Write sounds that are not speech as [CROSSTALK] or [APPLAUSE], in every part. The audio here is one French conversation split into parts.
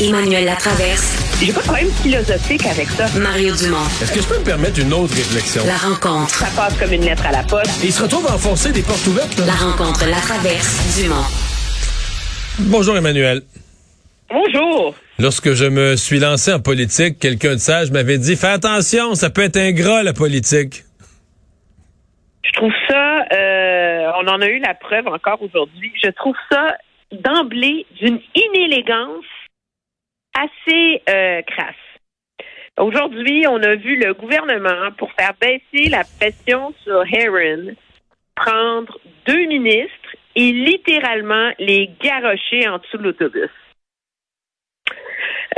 Emmanuel Latraverse. J'ai pas de problème philosophique avec ça. Mario Dumont. Est-ce que je peux me permettre une autre réflexion? La rencontre. Ça passe comme une lettre à la poste. il se retrouve à enfoncer des portes ouvertes. là. La rencontre, la traverse, Dumont. Bonjour Emmanuel. Bonjour. Lorsque je me suis lancé en politique, quelqu'un de sage m'avait dit Fais attention, ça peut être ingrat la politique. Je trouve ça, euh, on en a eu la preuve encore aujourd'hui. Je trouve ça d'emblée d'une inélégance assez euh, crasse. Aujourd'hui, on a vu le gouvernement, pour faire baisser la pression sur Heron, prendre deux ministres et littéralement les garrocher en dessous de l'autobus.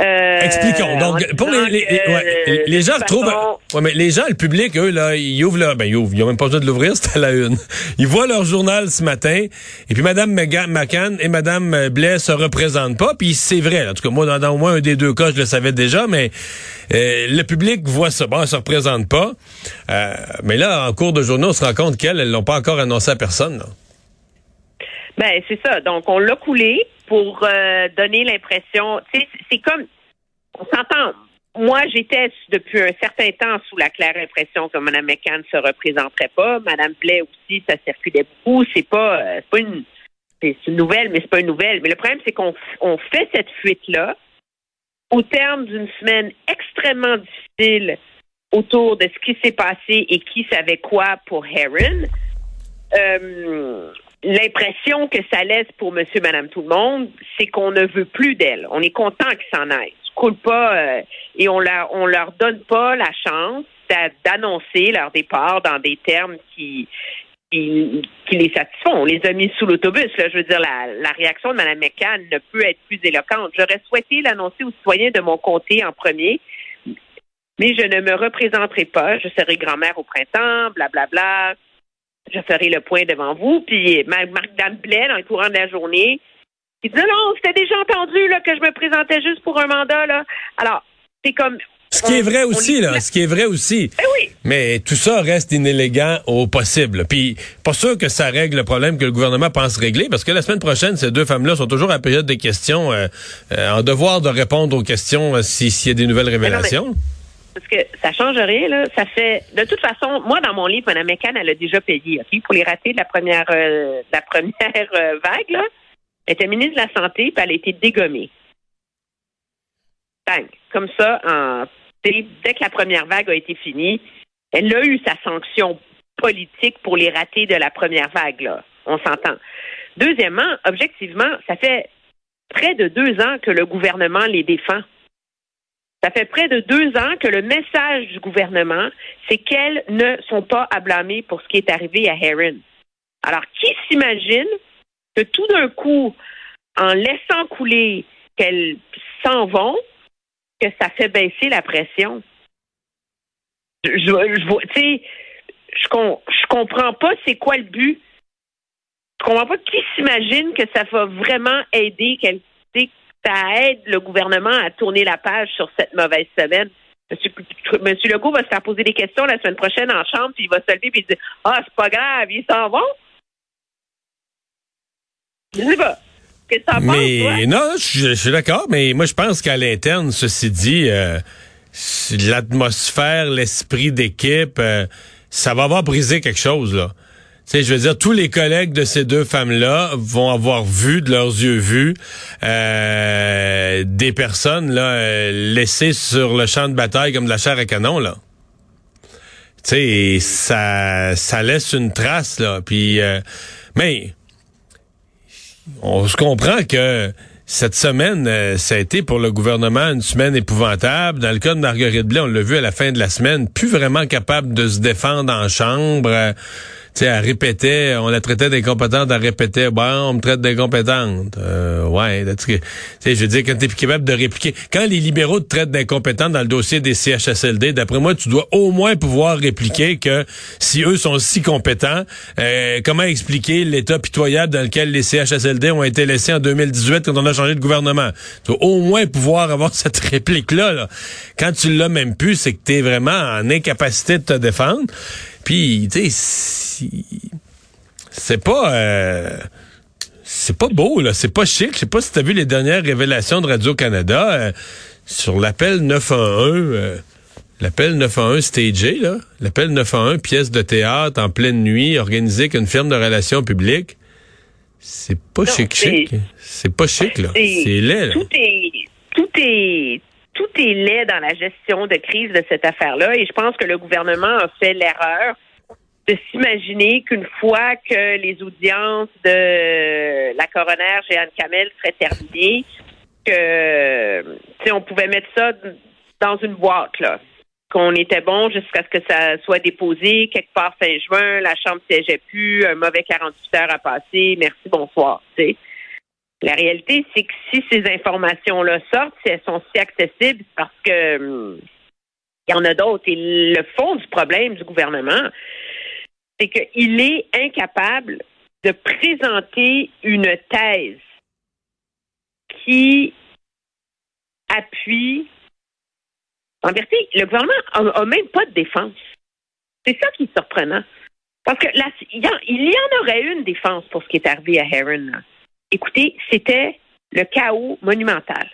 Euh, Expliquons. Donc, pour les, les, ouais, les gens retrouvent. façon, Ouais, mais les gens, le public, eux, là, ils ouvrent leur. Ben, ils ouvrent. Ils ont même pas besoin de l'ouvrir, [LAUGHS] c'était à la une. Ils voient leur journal ce matin, et puis Mme McCann et Mme Blais se représentent pas, puis c'est vrai. En tout cas, moi, dans, dans au moins un des deux cas, je le savais déjà, mais euh, le public voit ça. Bon, elle se représente pas. Euh, mais là, en cours de journée, on se rend compte qu'elles, elles l'ont pas encore annoncé à personne. là. Ben, c'est ça. Donc, on l'a coulé pour euh, donner l'impression. C'est comme. On s'entend. Moi, j'étais depuis un certain temps sous la claire impression que Mme McCann ne se représenterait pas. Mme Blais aussi, ça circulait beaucoup. C'est pas, euh, pas une. C'est une nouvelle, mais c'est pas une nouvelle. Mais le problème, c'est qu'on on fait cette fuite-là au terme d'une semaine extrêmement difficile autour de ce qui s'est passé et qui savait quoi pour Heron. Euh, l'impression que ça laisse pour monsieur, madame, tout le monde, c'est qu'on ne veut plus d'elle. On est content qu'ils s'en aillent. Ils coulent pas euh, et on leur, on leur donne pas la chance d'a- d'annoncer leur départ dans des termes qui, qui, qui les satisfont. On les a mis sous l'autobus. Je veux dire, la, la réaction de Mme McCann ne peut être plus éloquente. J'aurais souhaité l'annoncer aux citoyens de mon comté en premier, mais je ne me représenterai pas. Je serai grand-mère au printemps, blablabla. Je ferai le point devant vous. Puis Ma- Madame Blais, dans le courant de la journée, il dit non, c'était déjà entendu là, que je me présentais juste pour un mandat. Là. Alors, c'est comme. Ce qui est vrai aussi, là. Ce qui est vrai aussi. Eh oui. Mais tout ça reste inélégant au possible. Puis, pas sûr que ça règle le problème que le gouvernement pense régler, parce que la semaine prochaine, ces deux femmes-là sont toujours à la période des questions, euh, euh, en devoir de répondre aux questions euh, si- s'il y a des nouvelles non, révélations. Parce que ça change rien, là. Ça fait. De toute façon, moi, dans mon livre, Mme McCann, elle a déjà payé, OK, pour les ratés de la première, euh, de la première euh, vague, là. Elle était ministre de la Santé, puis elle a été dégommée. Bang. Comme ça, dès dès que la première vague a été finie, elle a eu sa sanction politique pour les ratés de la première vague, là. On s'entend. Deuxièmement, objectivement, ça fait près de deux ans que le gouvernement les défend. Ça fait près de deux ans que le message du gouvernement, c'est qu'elles ne sont pas à blâmer pour ce qui est arrivé à Heron. Alors, qui s'imagine que tout d'un coup, en laissant couler qu'elles s'en vont, que ça fait baisser la pression? Je, je, je comprends pas c'est quoi le but. Je comprends pas qui s'imagine que ça va vraiment aider, sais, ça aide le gouvernement à tourner la page sur cette mauvaise semaine. Monsieur, Monsieur Legault va se faire poser des questions la semaine prochaine en chambre, puis il va se lever et dire Ah, c'est pas grave, ils s'en vont. Je sais pas. Qu'est-ce que penses? Mais non, je, je suis d'accord, mais moi je pense qu'à l'interne, ceci dit, euh, l'atmosphère, l'esprit d'équipe, euh, ça va avoir brisé quelque chose là. Tu sais, je veux dire, tous les collègues de ces deux femmes-là vont avoir vu de leurs yeux vus euh, des personnes là euh, laissées sur le champ de bataille comme de la chair à canon là. Tu sais, ça ça laisse une trace là. Puis, euh, mais on se comprend que cette semaine, euh, ça a été pour le gouvernement une semaine épouvantable. Dans le cas de Marguerite Blais, on l'a vu à la fin de la semaine, plus vraiment capable de se défendre en chambre. Sais, elle répétait, on la traitait d'incompétente, elle répétait, bon, on me traite d'incompétente. Euh, ouais, tu sais, je veux dire, quand t'es plus capable de répliquer, quand les libéraux te traitent d'incompétente dans le dossier des CHSLD, d'après moi, tu dois au moins pouvoir répliquer que si eux sont si compétents, euh, comment expliquer l'état pitoyable dans lequel les CHSLD ont été laissés en 2018 quand on a changé de gouvernement? Tu dois au moins pouvoir avoir [LAUGHS] cette réplique-là. là. Quand tu l'as même plus, c'est que t'es vraiment en incapacité de te défendre. Puis, tu sais, si- c'est pas... euh, c'est pas beau, là. C'est pas chic. Je sais pas si tu as vu les dernières révélations de Radio-Canada euh, sur l'appel 911. Euh, l'appel 911 stagé, là. L'appel 911, pièce de théâtre en pleine nuit, organisée qu'une firme de relations publiques. C'est pas chic chic. C'est pas chic, là. C'est laid, là. Tout est, tout est, tout est laid dans la gestion de crise de cette affaire-là. Et je pense que le gouvernement a fait l'erreur de s'imaginer qu'une fois que les audiences de la coroner Jeanne Kamel seraient terminées, que on pouvait mettre ça dans une boîte là, qu'on était bon jusqu'à ce que ça soit déposé quelque part fin juin, la chambre siégeait plus, un mauvais 48 heures à passer, merci bonsoir. La réalité, c'est que si ces informations-là sortent, si elles sont si accessibles, parce que hum, il y en a d'autres. Et le fond du problème du gouvernement, c'est qu'il est incapable de présenter une thèse qui appuie. En vérité, le gouvernement n'a même pas de défense. C'est ça qui est surprenant. Parce que il y, en aurait une défense pour ce qui est arrivé à Heron. Écoutez, c'était le chaos monumental.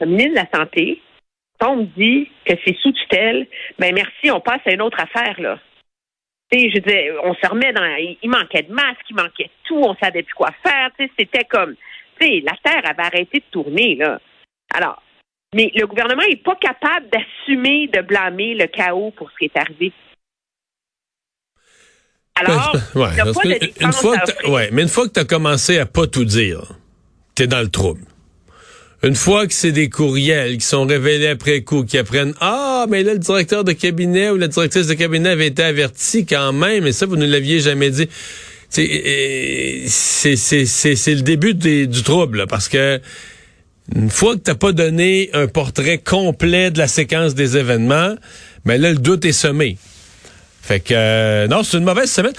Le ministre de la Santé, on me dit que c'est sous tutelle, ben merci, on passe à une autre affaire, là je disais, on se remet dans. Il manquait de masques, il manquait de tout, on savait plus quoi faire. C'était comme. la Terre avait arrêté de tourner, là. Alors, mais le gouvernement n'est pas capable d'assumer de blâmer le chaos pour ce qui est arrivé. Alors, [LAUGHS] une fois que mais une fois que tu as commencé à pas tout dire, tu es dans le trouble. Une fois que c'est des courriels qui sont révélés après coup, qui apprennent Ah, mais là, le directeur de cabinet ou la directrice de cabinet avait été averti quand même, et ça, vous ne l'aviez jamais dit. C'est le début du trouble, parce que une fois que t'as pas donné un portrait complet de la séquence des événements, mais ben là, le doute est semé. Fait que euh, non, c'est une mauvaise semaine.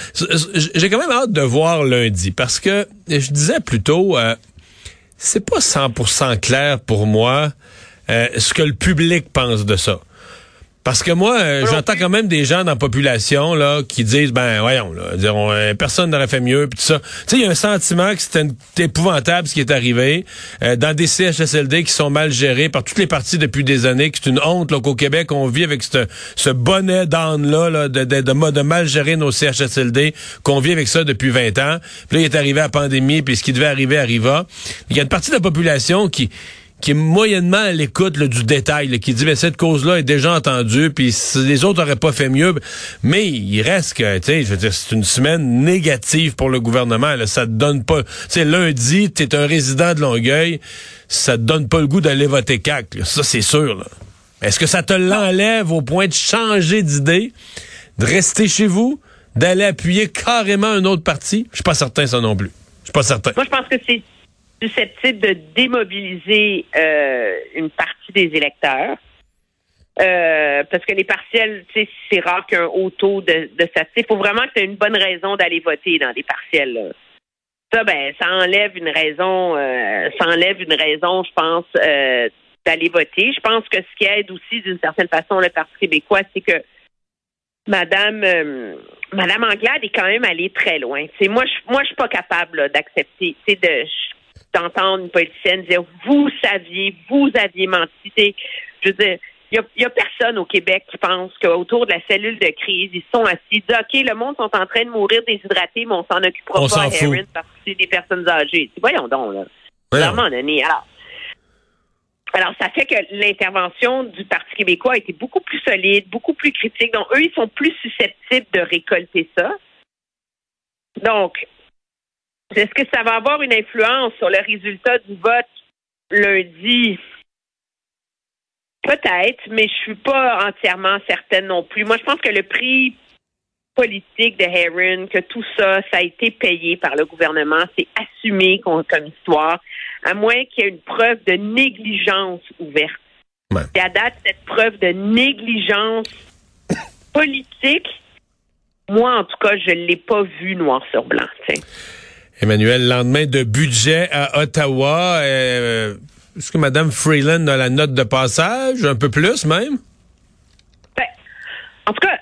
J'ai quand même hâte de voir lundi parce que je disais plutôt euh, c'est pas 100% clair pour moi euh, ce que le public pense de ça. Parce que moi, euh, j'entends quand même des gens dans la population là qui disent ben voyons là, diront, euh, personne n'aurait fait mieux puis tout ça. Tu sais, il y a un sentiment que c'était épouvantable ce qui est arrivé euh, dans des CHSLD qui sont mal gérés par toutes les parties depuis des années, que c'est une honte qu'au Québec on vit avec ce, ce bonnet d'âne là, là de, de, de, mal gérer nos CHSLD, qu'on vit avec ça depuis 20 ans. Puis là, il est arrivé la pandémie, puis ce qui devait arriver arriva. Il y a une partie de la population qui qui est moyennement à l'écoute du détail, qui dit mais cette cause-là est déjà entendue, puis les autres n'auraient pas fait mieux. Mais il reste que, tu sais, je veux dire, c'est une semaine négative pour le gouvernement. Là, ça te donne pas. Tu sais, lundi, tu es un résident de Longueuil, ça te donne pas le goût d'aller voter CAC. Ça, c'est sûr. Est-ce que ça te l'enlève au point de changer d'idée, de rester chez vous, d'aller appuyer carrément un autre parti? Je suis pas certain ça non plus. Je suis pas certain. Moi, je pense que c'est susceptible de démobiliser euh, une partie des électeurs. Euh, parce que les partiels, c'est rare qu'un haut taux de, de Il faut vraiment que tu aies une bonne raison d'aller voter dans des partiels. Ça, ben, ça enlève une raison, euh, ça enlève une raison, je pense, d'aller voter. Je pense que ce qui aide aussi, d'une certaine façon, le Parti québécois, c'est que Madame Madame Anglade est quand même allée très loin. Moi, je, moi, je suis pas capable d'accepter. de, d'entendre une politicienne dire vous saviez, vous aviez menti. je veux dire, il n'y a, personne au Québec qui pense qu'autour de la cellule de crise, ils sont assis, ils disent OK, le monde sont en train de mourir déshydratés, mais on s'en occupera pas à Heron parce que c'est des personnes âgées. Voyons donc, là. Vraiment, donné. Alors, alors, ça fait que l'intervention du Parti québécois a été beaucoup plus solide, beaucoup plus critique. Donc, eux, ils sont plus susceptibles de récolter ça. Donc, est-ce que ça va avoir une influence sur le résultat du vote lundi? Peut-être, mais je suis pas entièrement certaine non plus. Moi, je pense que le prix politique de Heron, que tout ça, ça a été payé par le gouvernement, c'est assumé comme histoire, à moins qu'il y ait une preuve de négligence ouverte. Et à date, cette preuve de négligence politique, moi, en tout cas, je ne l'ai pas vue noir sur blanc. Emmanuel, lendemain de budget à Ottawa, euh, est-ce que Mme Freeland a la note de passage, un peu plus même? Ben, en tout cas,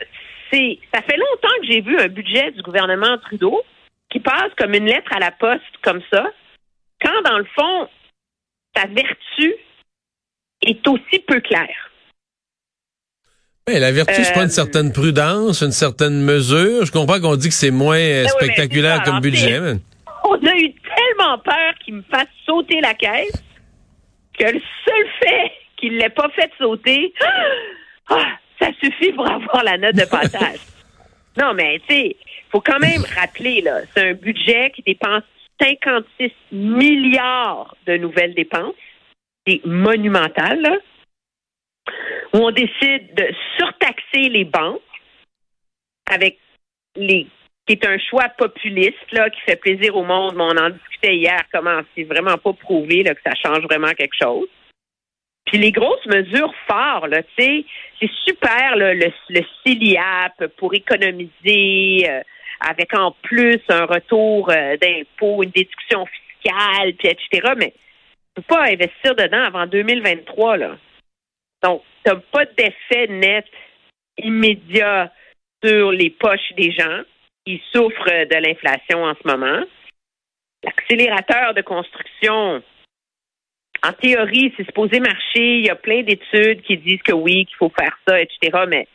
c'est ça fait longtemps que j'ai vu un budget du gouvernement Trudeau qui passe comme une lettre à la poste comme ça, quand dans le fond, sa vertu est aussi peu claire. Ben, la vertu, c'est pas une Euh, certaine prudence, une certaine mesure. Je comprends qu'on dit que c'est moins euh, Ben mais spectaculaire comme budget. On a eu tellement peur qu'il me fasse sauter la caisse que le seul fait qu'il ne l'ait pas fait sauter, [GASPS] ah, ça suffit pour avoir la note de passage. [LAUGHS] non, mais tu sais, faut quand même rappeler, là, c'est un budget qui dépense 56 milliards de nouvelles dépenses. C'est monumental, là. Où on décide de surtaxer les banques avec les qui est un choix populiste là, qui fait plaisir au monde, mais on en discutait hier, comment c'est vraiment pas prouvé là, que ça change vraiment quelque chose. Puis les grosses mesures fortes, là, tu sais, c'est super là, le, le CELIAP pour économiser euh, avec en plus un retour euh, d'impôt, une déduction fiscale, puis etc. Mais tu peux pas investir dedans avant 2023, là. Donc, tu n'as pas d'effet net immédiat sur les poches des gens qui souffrent de l'inflation en ce moment. L'accélérateur de construction, en théorie, c'est supposé marcher. Il y a plein d'études qui disent que oui, qu'il faut faire ça, etc. Mais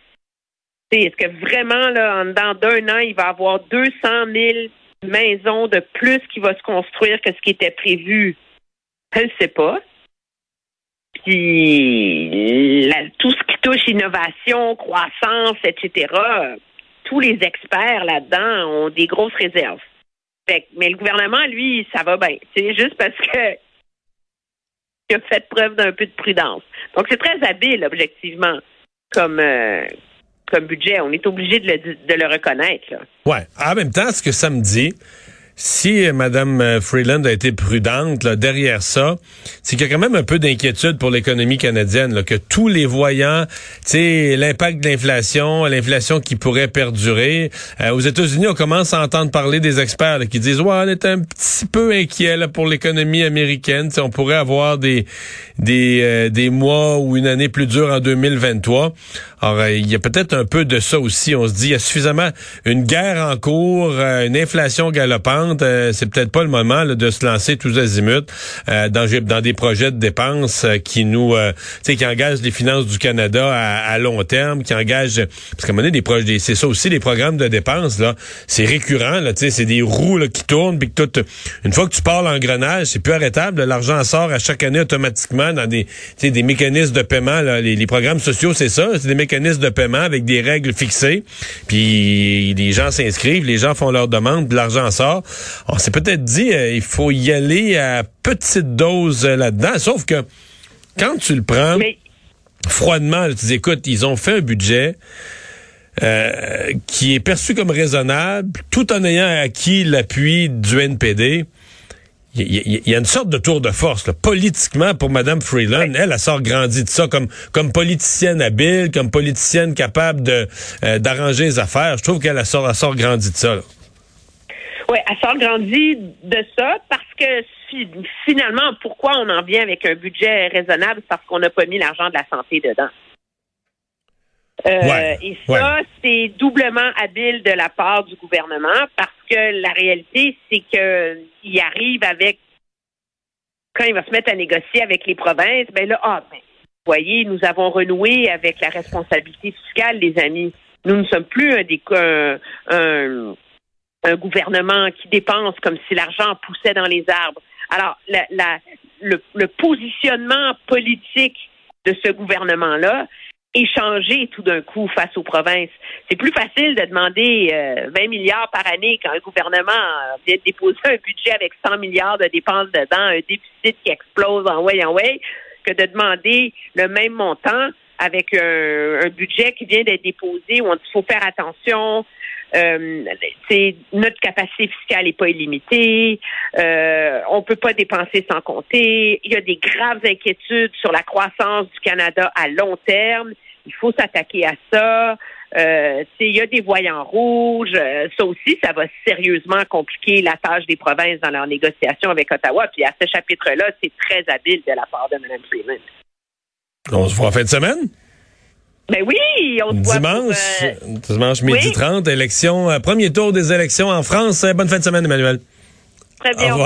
est-ce que vraiment, là, en d'un an, il va y avoir 200 000 maisons de plus qui va se construire que ce qui était prévu? Je ne sais pas. Puis tout ce qui touche innovation, croissance, etc., tous les experts là-dedans ont des grosses réserves. Mais le gouvernement, lui, ça va bien. C'est juste parce que il a fait preuve d'un peu de prudence. Donc c'est très habile, objectivement, comme euh, comme budget. On est obligé de le, de le reconnaître. Ouais. En même temps, ce que ça me dit, si euh, Mme euh, Freeland a été prudente là, derrière ça, c'est qu'il y a quand même un peu d'inquiétude pour l'économie canadienne, là, que tous les voyants, l'impact de l'inflation, l'inflation qui pourrait perdurer. Euh, aux États-Unis, on commence à entendre parler des experts là, qui disent, ouais, on est un petit peu inquiet pour l'économie américaine. On pourrait avoir des des euh, des mois ou une année plus dure en 2023. Alors, euh, il y a peut-être un peu de ça aussi. On se dit, il y a suffisamment une guerre en cours, une inflation galopante. Euh, c'est peut-être pas le moment de se lancer tous azimuts euh, dans, des projets de dépenses euh, qui nous, euh, qui engagent les finances du Canada à, long terme, qui engagent, parce qu'à un moment donné, des projets, c'est ça aussi, les programmes de dépenses là, c'est récurrent. Là, c'est des roues qui tournent, puis tout, une fois que tu pars l'engrenage, c'est plus arrêtable. L'argent sort à chaque année automatiquement dans des, des mécanismes de paiement. Là. Les, programmes sociaux, c'est ça, c'est des mécanismes de paiement avec des règles fixées. Puis les gens s'inscrivent, les gens font leur demande, puis l'argent sort. On s'est peut-être dit, euh, il faut y aller à petite dose euh, là-dedans. Sauf que quand tu le prends Mais froidement, tu dis, écoute, ils ont fait un budget. euh, qui est perçu comme raisonnable, tout en ayant acquis l'appui du NPD. Il y, a une sorte de tour de force, là. politiquement, pour Mme Freeland. Elle, elle sort grandi de ça comme, comme politicienne habile, comme politicienne capable de euh, d'arranger les affaires. Je trouve qu'elle elle sort, elle sort grandi de ça. là. Oui, elle sort grandi de ça parce que fi- finalement, pourquoi on en vient avec un budget raisonnable? Parce qu'on n'a pas mis l'argent de la santé dedans. Euh, Ouais, et ça, c'est doublement habile de la part du gouvernement parce que la réalité, c'est qu'il arrive avec, quand il va se mettre à négocier avec les provinces, ben là, ah, ben, vous voyez, nous avons renoué avec la responsabilité fiscale, les amis. Nous ne sommes plus un, des, un, un, un gouvernement qui dépense comme si l'argent poussait dans les arbres. Alors, la, la, le, le positionnement politique de ce gouvernement-là est changé tout d'un coup face aux provinces. C'est plus facile de demander euh, 20 milliards par année quand un gouvernement euh, vient de déposer un budget avec 100 milliards de dépenses dedans, un déficit qui explose en way en way, que de demander le même montant avec un, un budget qui vient d'être déposé où on dit faut faire attention, euh, notre capacité fiscale n'est pas illimitée. Euh, on peut pas dépenser sans compter. Il y a des graves inquiétudes sur la croissance du Canada à long terme. Il faut s'attaquer à ça. Euh, il y a des voyants rouges. Euh, ça aussi, ça va sérieusement compliquer la tâche des provinces dans leurs négociations avec Ottawa. Puis à ce chapitre-là, c'est très habile de la part de Mme Freeland. On se voit en fin de semaine? Ben oui, on se voit pour, Dimanche, euh, dimanche midi oui. 30, élection, euh, premier tour des élections en France. Euh, Bonne fin de semaine, Emmanuel. très Au bien. revoir.